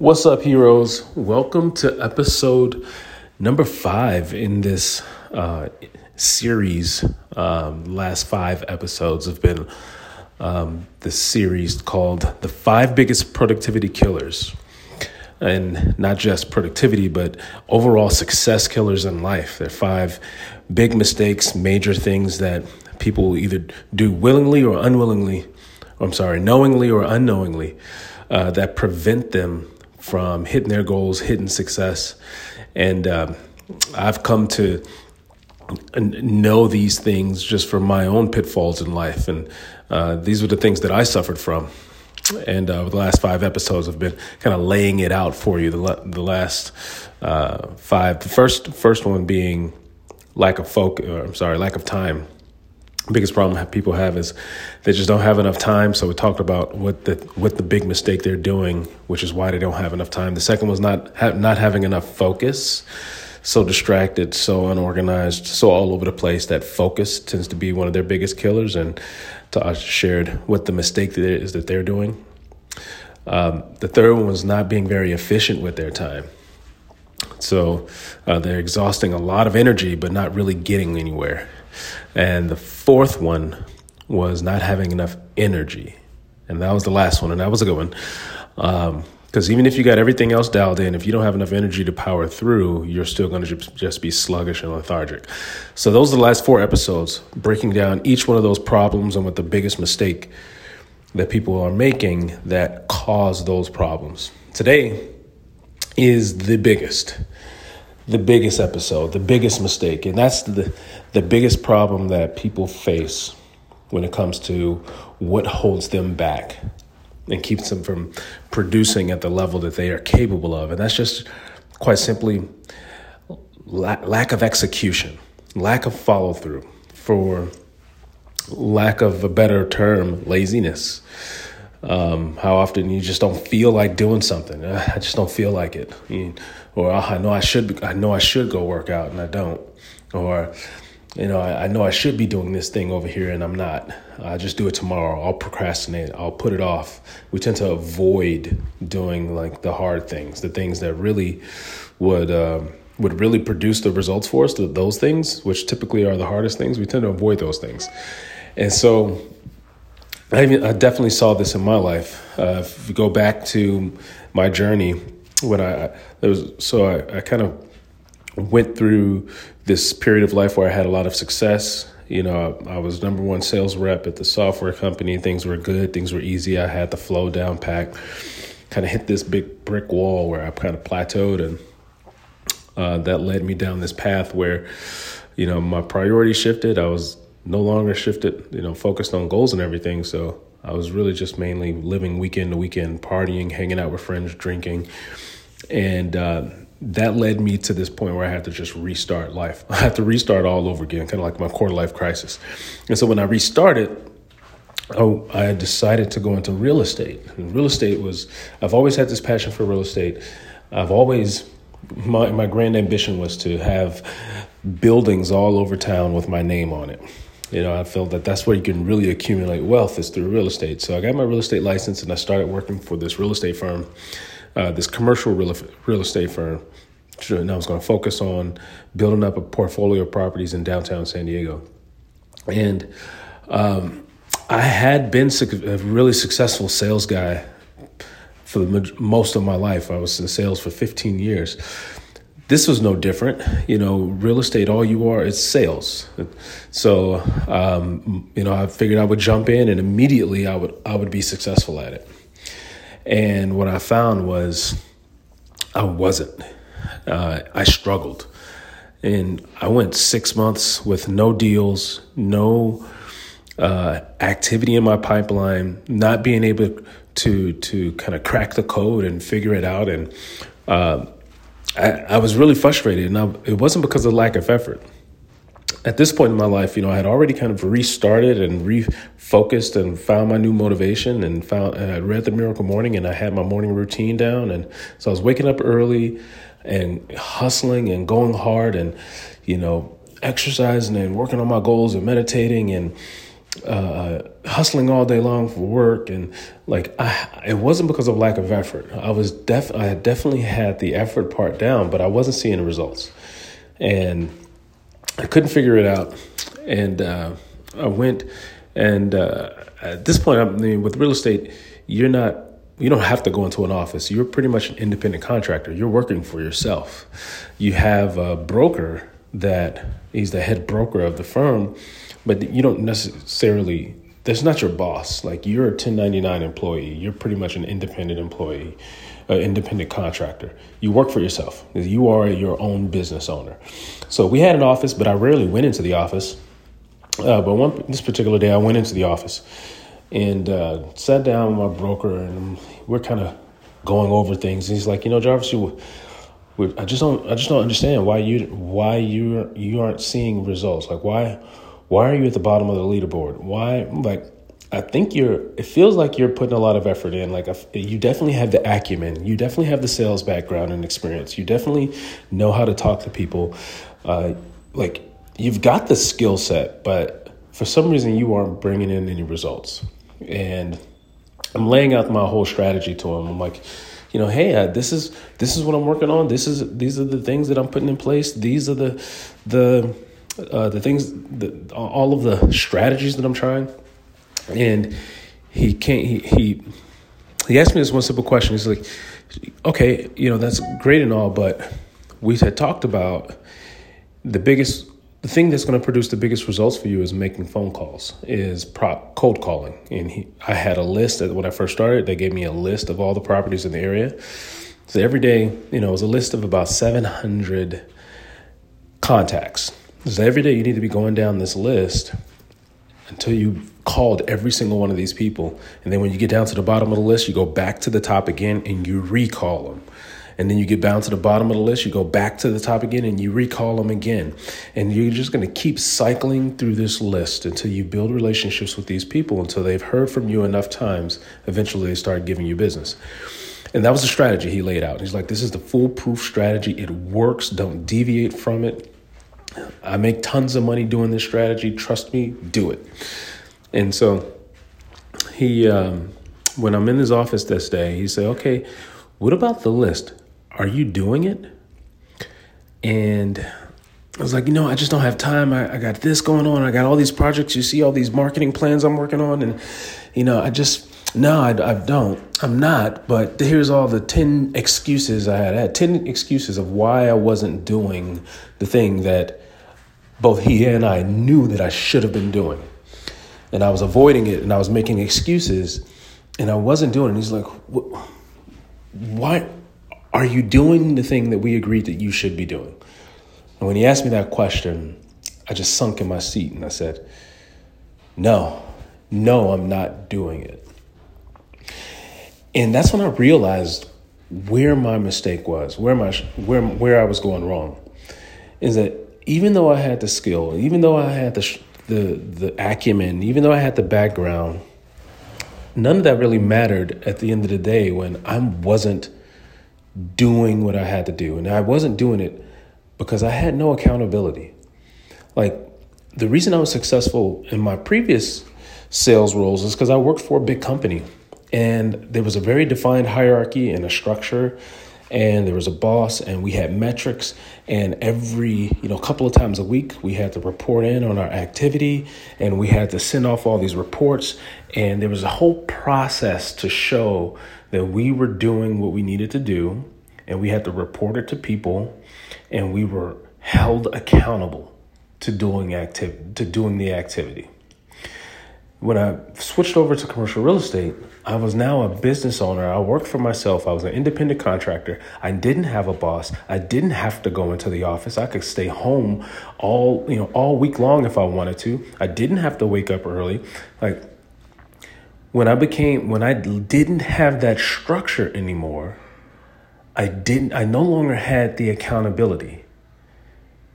What's up, heroes? Welcome to episode number five in this uh, series. Um, last five episodes have been um, the series called The Five Biggest Productivity Killers. And not just productivity, but overall success killers in life. They're five big mistakes, major things that people either do willingly or unwillingly, I'm sorry, knowingly or unknowingly, uh, that prevent them from hitting their goals, hitting success. And um, I've come to know these things just from my own pitfalls in life. And uh, these were the things that I suffered from. And uh, the last five episodes have been kind of laying it out for you. The, the last uh, five, the first first one being lack of focus. I'm sorry, lack of time biggest problem people have is they just don't have enough time. So we talked about what the what the big mistake they're doing, which is why they don't have enough time. The second was not ha- not having enough focus, so distracted, so unorganized, so all over the place. That focus tends to be one of their biggest killers. And I shared what the mistake that is that they're doing. Um, the third one was not being very efficient with their time. So uh, they're exhausting a lot of energy, but not really getting anywhere. And the fourth one was not having enough energy. And that was the last one. And that was a good one. Because um, even if you got everything else dialed in, if you don't have enough energy to power through, you're still going to just be sluggish and lethargic. So, those are the last four episodes, breaking down each one of those problems and what the biggest mistake that people are making that cause those problems. Today is the biggest the biggest episode, the biggest mistake, and that's the the biggest problem that people face when it comes to what holds them back and keeps them from producing at the level that they are capable of, and that's just quite simply la- lack of execution, lack of follow through, for lack of a better term, laziness. Um, how often you just don't feel like doing something. I just don't feel like it. Or oh, I know I should. I know I should go work out and I don't. Or you know I, I, know I should be doing this thing over here and I'm not. I just do it tomorrow. I'll procrastinate. I'll put it off. We tend to avoid doing like the hard things, the things that really would. Uh, would really produce the results for us, those things, which typically are the hardest things, we tend to avoid those things. And so I, I definitely saw this in my life. Uh, if go back to my journey, when I there was so I, I kind of went through this period of life where I had a lot of success. You know, I, I was number one sales rep at the software company. Things were good. Things were easy. I had the flow down pack. Kind of hit this big brick wall where I kind of plateaued, and uh, that led me down this path where, you know, my priorities shifted. I was no longer shifted, you know, focused on goals and everything. So I was really just mainly living weekend to weekend, partying, hanging out with friends, drinking. And uh, that led me to this point where I had to just restart life. I had to restart all over again, kind of like my quarter life crisis. And so when I restarted, Oh, I decided to go into real estate. And real estate was, I've always had this passion for real estate. I've always, my, my grand ambition was to have buildings all over town with my name on it. You know, I felt that that's where you can really accumulate wealth is through real estate. So I got my real estate license and I started working for this real estate firm, uh, this commercial real, real estate firm. And I was going to focus on building up a portfolio of properties in downtown San Diego. And um, I had been a really successful sales guy for the, most of my life. I was in sales for 15 years this was no different. You know, real estate, all you are is sales. So, um, you know, I figured I would jump in and immediately I would I would be successful at it. And what I found was I wasn't. Uh, I struggled, and I went six months with no deals, no uh, activity in my pipeline, not being able to to kind of crack the code and figure it out, and uh, I, I was really frustrated, and it wasn't because of lack of effort. At this point in my life, you know, I had already kind of restarted and refocused and found my new motivation and found and I read the Miracle Morning and I had my morning routine down, and so I was waking up early and hustling and going hard and you know exercising and working on my goals and meditating and uh, hustling all day long for work and like I, it wasn't because of lack of effort. I was def i definitely had the effort part down but i wasn't seeing the results. And i couldn't figure it out. And uh, i went and uh, at this point i mean with real estate you're not you don't have to go into an office. You're pretty much an independent contractor. You're working for yourself. You have a broker that he's the head broker of the firm but you don't necessarily that's not your boss. Like you're a 1099 employee. You're pretty much an independent employee an independent contractor. You work for yourself. You are your own business owner. So we had an office but i rarely went into the office. Uh, but one this particular day i went into the office and uh, sat down with my broker and we're kind of going over things. And he's like you know jarvis you I just don't I just don't understand why you why you you aren't seeing results. Like why why are you at the bottom of the leaderboard? Why, like, I think you're, it feels like you're putting a lot of effort in. Like, you definitely have the acumen. You definitely have the sales background and experience. You definitely know how to talk to people. Uh, like, you've got the skill set, but for some reason, you aren't bringing in any results. And I'm laying out my whole strategy to him. I'm like, you know, hey, uh, this is this is what I'm working on. This is these are the things that I'm putting in place. These are the the uh, the things, the, all of the strategies that I'm trying. And he can't, he, he, he asked me this one simple question. He's like, okay, you know, that's great and all, but we had talked about the biggest, the thing that's going to produce the biggest results for you is making phone calls, is prop cold calling. And he, I had a list that when I first started, they gave me a list of all the properties in the area. So every day, you know, it was a list of about 700 contacts so every day you need to be going down this list until you called every single one of these people. And then when you get down to the bottom of the list, you go back to the top again and you recall them. And then you get down to the bottom of the list, you go back to the top again and you recall them again. And you're just going to keep cycling through this list until you build relationships with these people until they've heard from you enough times. Eventually, they start giving you business. And that was the strategy he laid out. He's like, this is the foolproof strategy. It works. Don't deviate from it. I make tons of money doing this strategy. Trust me, do it. And so he, um, when I'm in his office this day, he said, okay, what about the list? Are you doing it? And I was like, you know, I just don't have time. I, I got this going on. I got all these projects. You see all these marketing plans I'm working on. And, you know, I just, no, I, I don't. I'm not. But here's all the 10 excuses I had. I had 10 excuses of why I wasn't doing the thing that both he and I knew that I should have been doing. And I was avoiding it and I was making excuses and I wasn't doing it. And He's like, why are you doing the thing that we agreed that you should be doing? And when he asked me that question, I just sunk in my seat and I said, no, no, I'm not doing it. And that's when I realized where my mistake was, where my where where I was going wrong. Is that even though I had the skill, even though I had the the the acumen, even though I had the background, none of that really mattered at the end of the day when I wasn't doing what I had to do, and I wasn't doing it because I had no accountability. Like the reason I was successful in my previous sales roles is because I worked for a big company, and there was a very defined hierarchy and a structure and there was a boss and we had metrics and every you know couple of times a week we had to report in on our activity and we had to send off all these reports and there was a whole process to show that we were doing what we needed to do and we had to report it to people and we were held accountable to doing active to doing the activity when I switched over to commercial real estate, I was now a business owner. I worked for myself. I was an independent contractor. I didn't have a boss. I didn't have to go into the office. I could stay home all, you know, all week long if I wanted to. I didn't have to wake up early. Like when I became when I didn't have that structure anymore, I didn't I no longer had the accountability.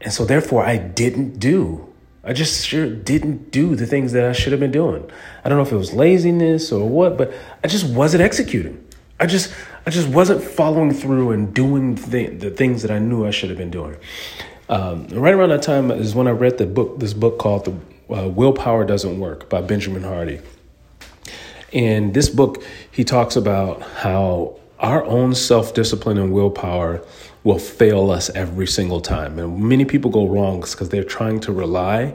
And so therefore I didn't do I just sure didn't do the things that I should have been doing. I don't know if it was laziness or what, but I just wasn't executing. I just I just wasn't following through and doing the, things that I knew I should have been doing. Um, right around that time is when I read the book, this book called the uh, Willpower Doesn't Work by Benjamin Hardy. In this book, he talks about how our own self discipline and willpower will fail us every single time. And many people go wrong because they're trying to rely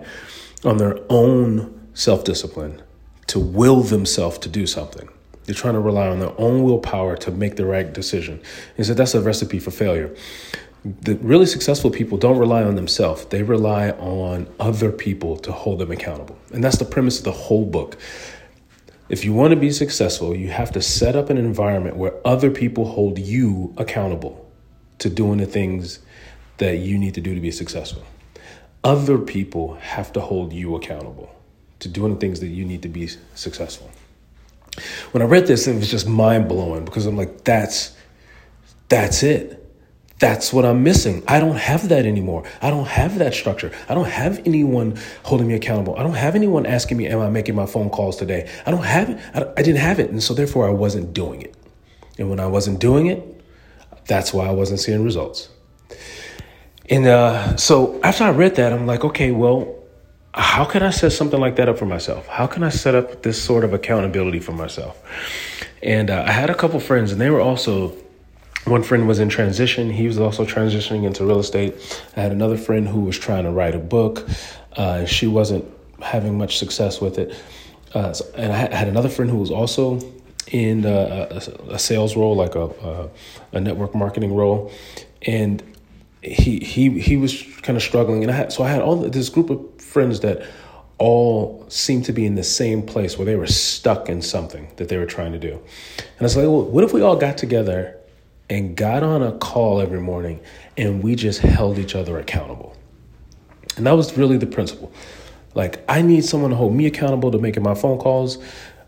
on their own self discipline to will themselves to do something. They're trying to rely on their own willpower to make the right decision. He said that's a recipe for failure. The really successful people don't rely on themselves, they rely on other people to hold them accountable. And that's the premise of the whole book. If you want to be successful, you have to set up an environment where other people hold you accountable to doing the things that you need to do to be successful. Other people have to hold you accountable to doing the things that you need to be successful. When I read this, it was just mind blowing because I'm like, that's that's it. That's what I'm missing. I don't have that anymore. I don't have that structure. I don't have anyone holding me accountable. I don't have anyone asking me, Am I making my phone calls today? I don't have it. I, I didn't have it. And so therefore, I wasn't doing it. And when I wasn't doing it, that's why I wasn't seeing results. And uh, so after I read that, I'm like, okay, well, how can I set something like that up for myself? How can I set up this sort of accountability for myself? And uh, I had a couple friends, and they were also. One friend was in transition. He was also transitioning into real estate. I had another friend who was trying to write a book. Uh, she wasn't having much success with it. Uh, so, and I had another friend who was also in a, a, sales role, like a, a, a network marketing role, and he he he was kind of struggling. And I had so I had all this group of friends that all seemed to be in the same place where they were stuck in something that they were trying to do. And I was like, well, what if we all got together and got on a call every morning and we just held each other accountable? And that was really the principle. Like, I need someone to hold me accountable to making my phone calls.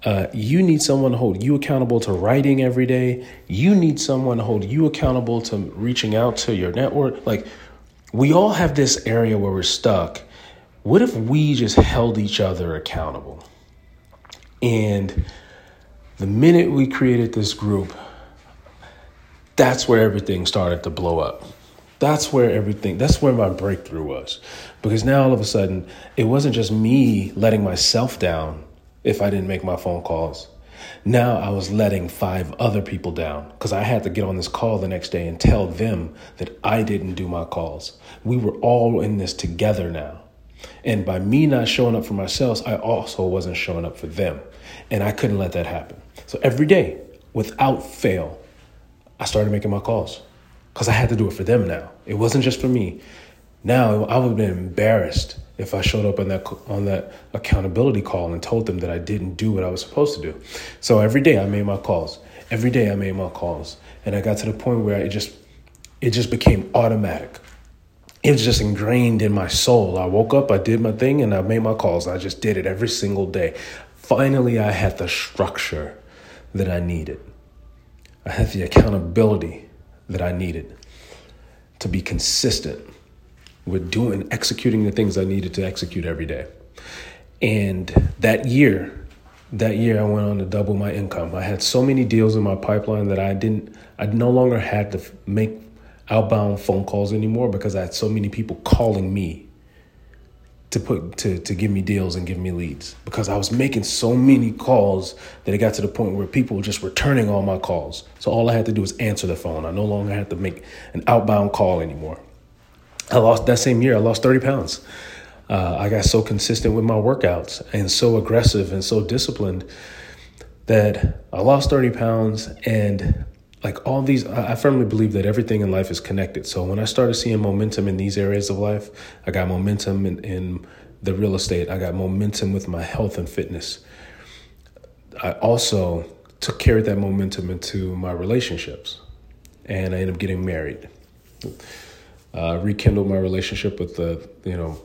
Uh, you need someone to hold you accountable to writing every day. You need someone to hold you accountable to reaching out to your network. Like, we all have this area where we're stuck what if we just held each other accountable? And the minute we created this group, that's where everything started to blow up. That's where everything, that's where my breakthrough was. Because now all of a sudden, it wasn't just me letting myself down if I didn't make my phone calls. Now I was letting five other people down because I had to get on this call the next day and tell them that I didn't do my calls. We were all in this together now. And by me not showing up for myself, I also wasn't showing up for them. And I couldn't let that happen. So every day, without fail, I started making my calls because I had to do it for them now. It wasn't just for me. Now I would have been embarrassed if I showed up on that on that accountability call and told them that I didn't do what I was supposed to do. So every day I made my calls. Every day I made my calls, and I got to the point where it just it just became automatic it was just ingrained in my soul. I woke up, I did my thing, and I made my calls. I just did it every single day. Finally, I had the structure that I needed. I had the accountability that I needed to be consistent with doing, executing the things I needed to execute every day. And that year, that year I went on to double my income. I had so many deals in my pipeline that I didn't, I no longer had to make outbound phone calls anymore because I had so many people calling me to put to to give me deals and give me leads because I was making so many calls that it got to the point where people were just returning all my calls. So all I had to do was answer the phone. I no longer had to make an outbound call anymore. I lost that same year. I lost thirty pounds. Uh, I got so consistent with my workouts and so aggressive and so disciplined that I lost 30 pounds and like all these i firmly believe that everything in life is connected so when i started seeing momentum in these areas of life i got momentum in, in the real estate i got momentum with my health and fitness i also took carried that momentum into my relationships and i ended up getting married uh, rekindled my relationship with the you know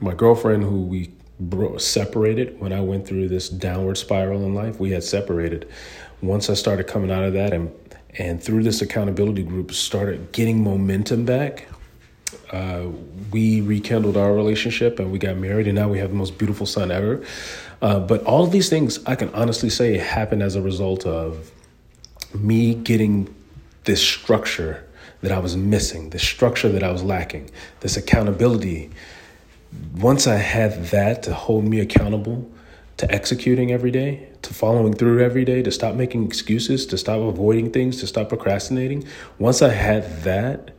my girlfriend who we bro- separated when i went through this downward spiral in life. We had separated. Once i started coming out of that and and through this accountability group started getting momentum back uh, we rekindled our relationship and we got married and now we have the most beautiful son ever. Uh, but all of these things i can honestly say happened as a result of me getting this structure that i was missing this structure that i was lacking this accountability once I had that to hold me accountable to executing every day, to following through every day, to stop making excuses, to stop avoiding things, to stop procrastinating, once I had that,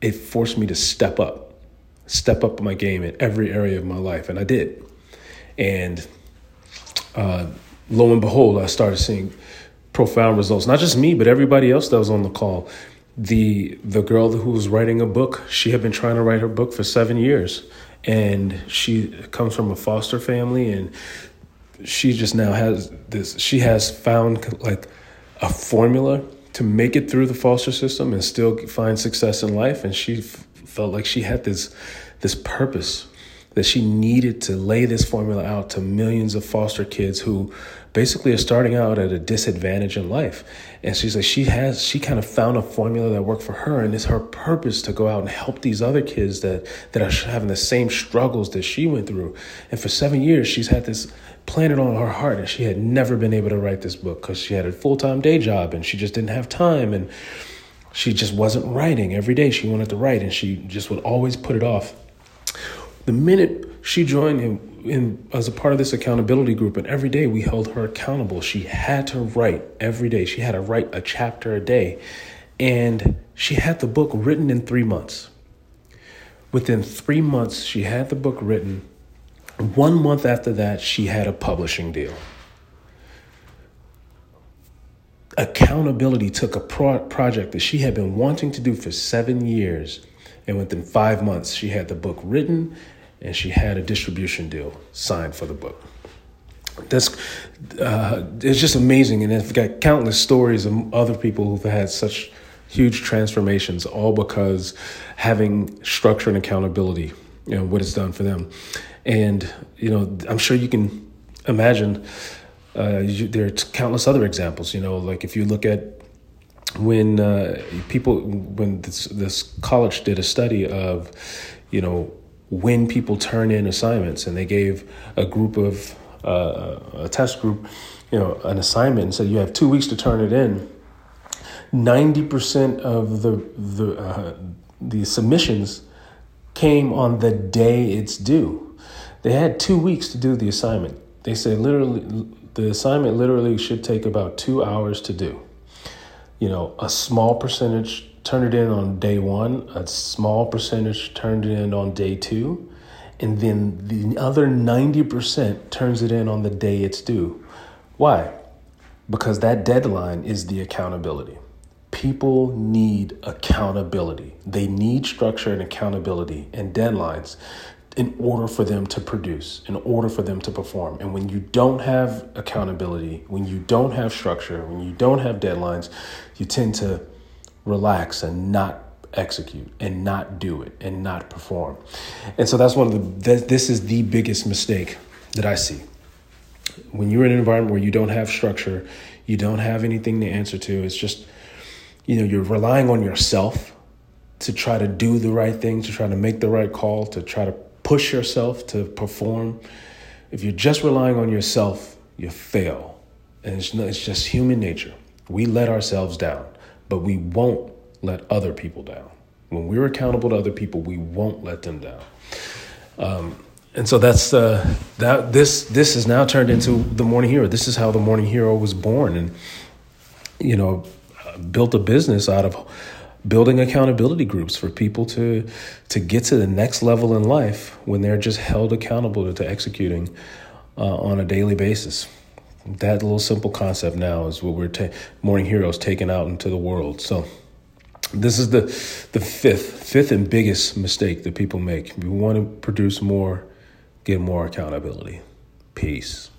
it forced me to step up, step up my game in every area of my life. And I did. And uh, lo and behold, I started seeing profound results. Not just me, but everybody else that was on the call. The the girl who was writing a book, she had been trying to write her book for seven years, and she comes from a foster family, and she just now has this. She has found like a formula to make it through the foster system and still find success in life, and she f- felt like she had this this purpose that she needed to lay this formula out to millions of foster kids who basically are starting out at a disadvantage in life. And she's like, she has, she kind of found a formula that worked for her, and it's her purpose to go out and help these other kids that that are having the same struggles that she went through. And for seven years, she's had this planted on her heart, and she had never been able to write this book because she had a full time day job, and she just didn't have time, and she just wasn't writing every day. She wanted to write, and she just would always put it off. The minute she joined him in as a part of this accountability group, and every day we held her accountable. She had to write every day. She had to write a chapter a day, and she had the book written in three months. Within three months, she had the book written. One month after that, she had a publishing deal. Accountability took a pro- project that she had been wanting to do for seven years, and within five months, she had the book written and she had a distribution deal signed for the book. That's uh, it's just amazing, and I've got countless stories of other people who've had such huge transformations, all because having structure and accountability, you know, what it's done for them. And you know, I'm sure you can imagine. Uh, you, there are countless other examples. You know, like if you look at when uh, people when this this college did a study of, you know, when people turn in assignments. And they gave a group of uh, a test group you know an assignment and said you have two weeks to turn it in. 90% of the the uh, the submissions came on the day it's due. They had two weeks to do the assignment. They say literally the assignment literally should take about two hours to do. You know a small percentage turned it in on day one, a small percentage turned it in on day two, and then the other 90% turns it in on the day it's due. Why? Because that deadline is the accountability. People need accountability. They need structure and accountability and deadlines in order for them to produce, in order for them to perform. And when you don't have accountability, when you don't have structure, when you don't have deadlines, you tend to relax and not execute and not do it and not perform. And so that's one of the, this is the biggest mistake that I see. When you're in an environment where you don't have structure, you don't have anything to answer to, it's just, you know, you're relying on yourself to try to do the right thing, to try to make the right call, to try to push yourself to perform. If you're just relying on yourself, you fail. And it's, it's just human nature. We let ourselves down but we won't let other people down. When we're accountable to other people, we won't let them down. Um, and so that's uh, that. This this has now turned into the morning hero. This is how the morning hero was born, and you know, built a business out of building accountability groups for people to to get to the next level in life when they're just held accountable to, to executing uh, on a daily basis that little simple concept now is what we're ta- morning heroes taking out into the world. So this is the the fifth fifth and biggest mistake that people make. We want to produce more, get more accountability. Peace.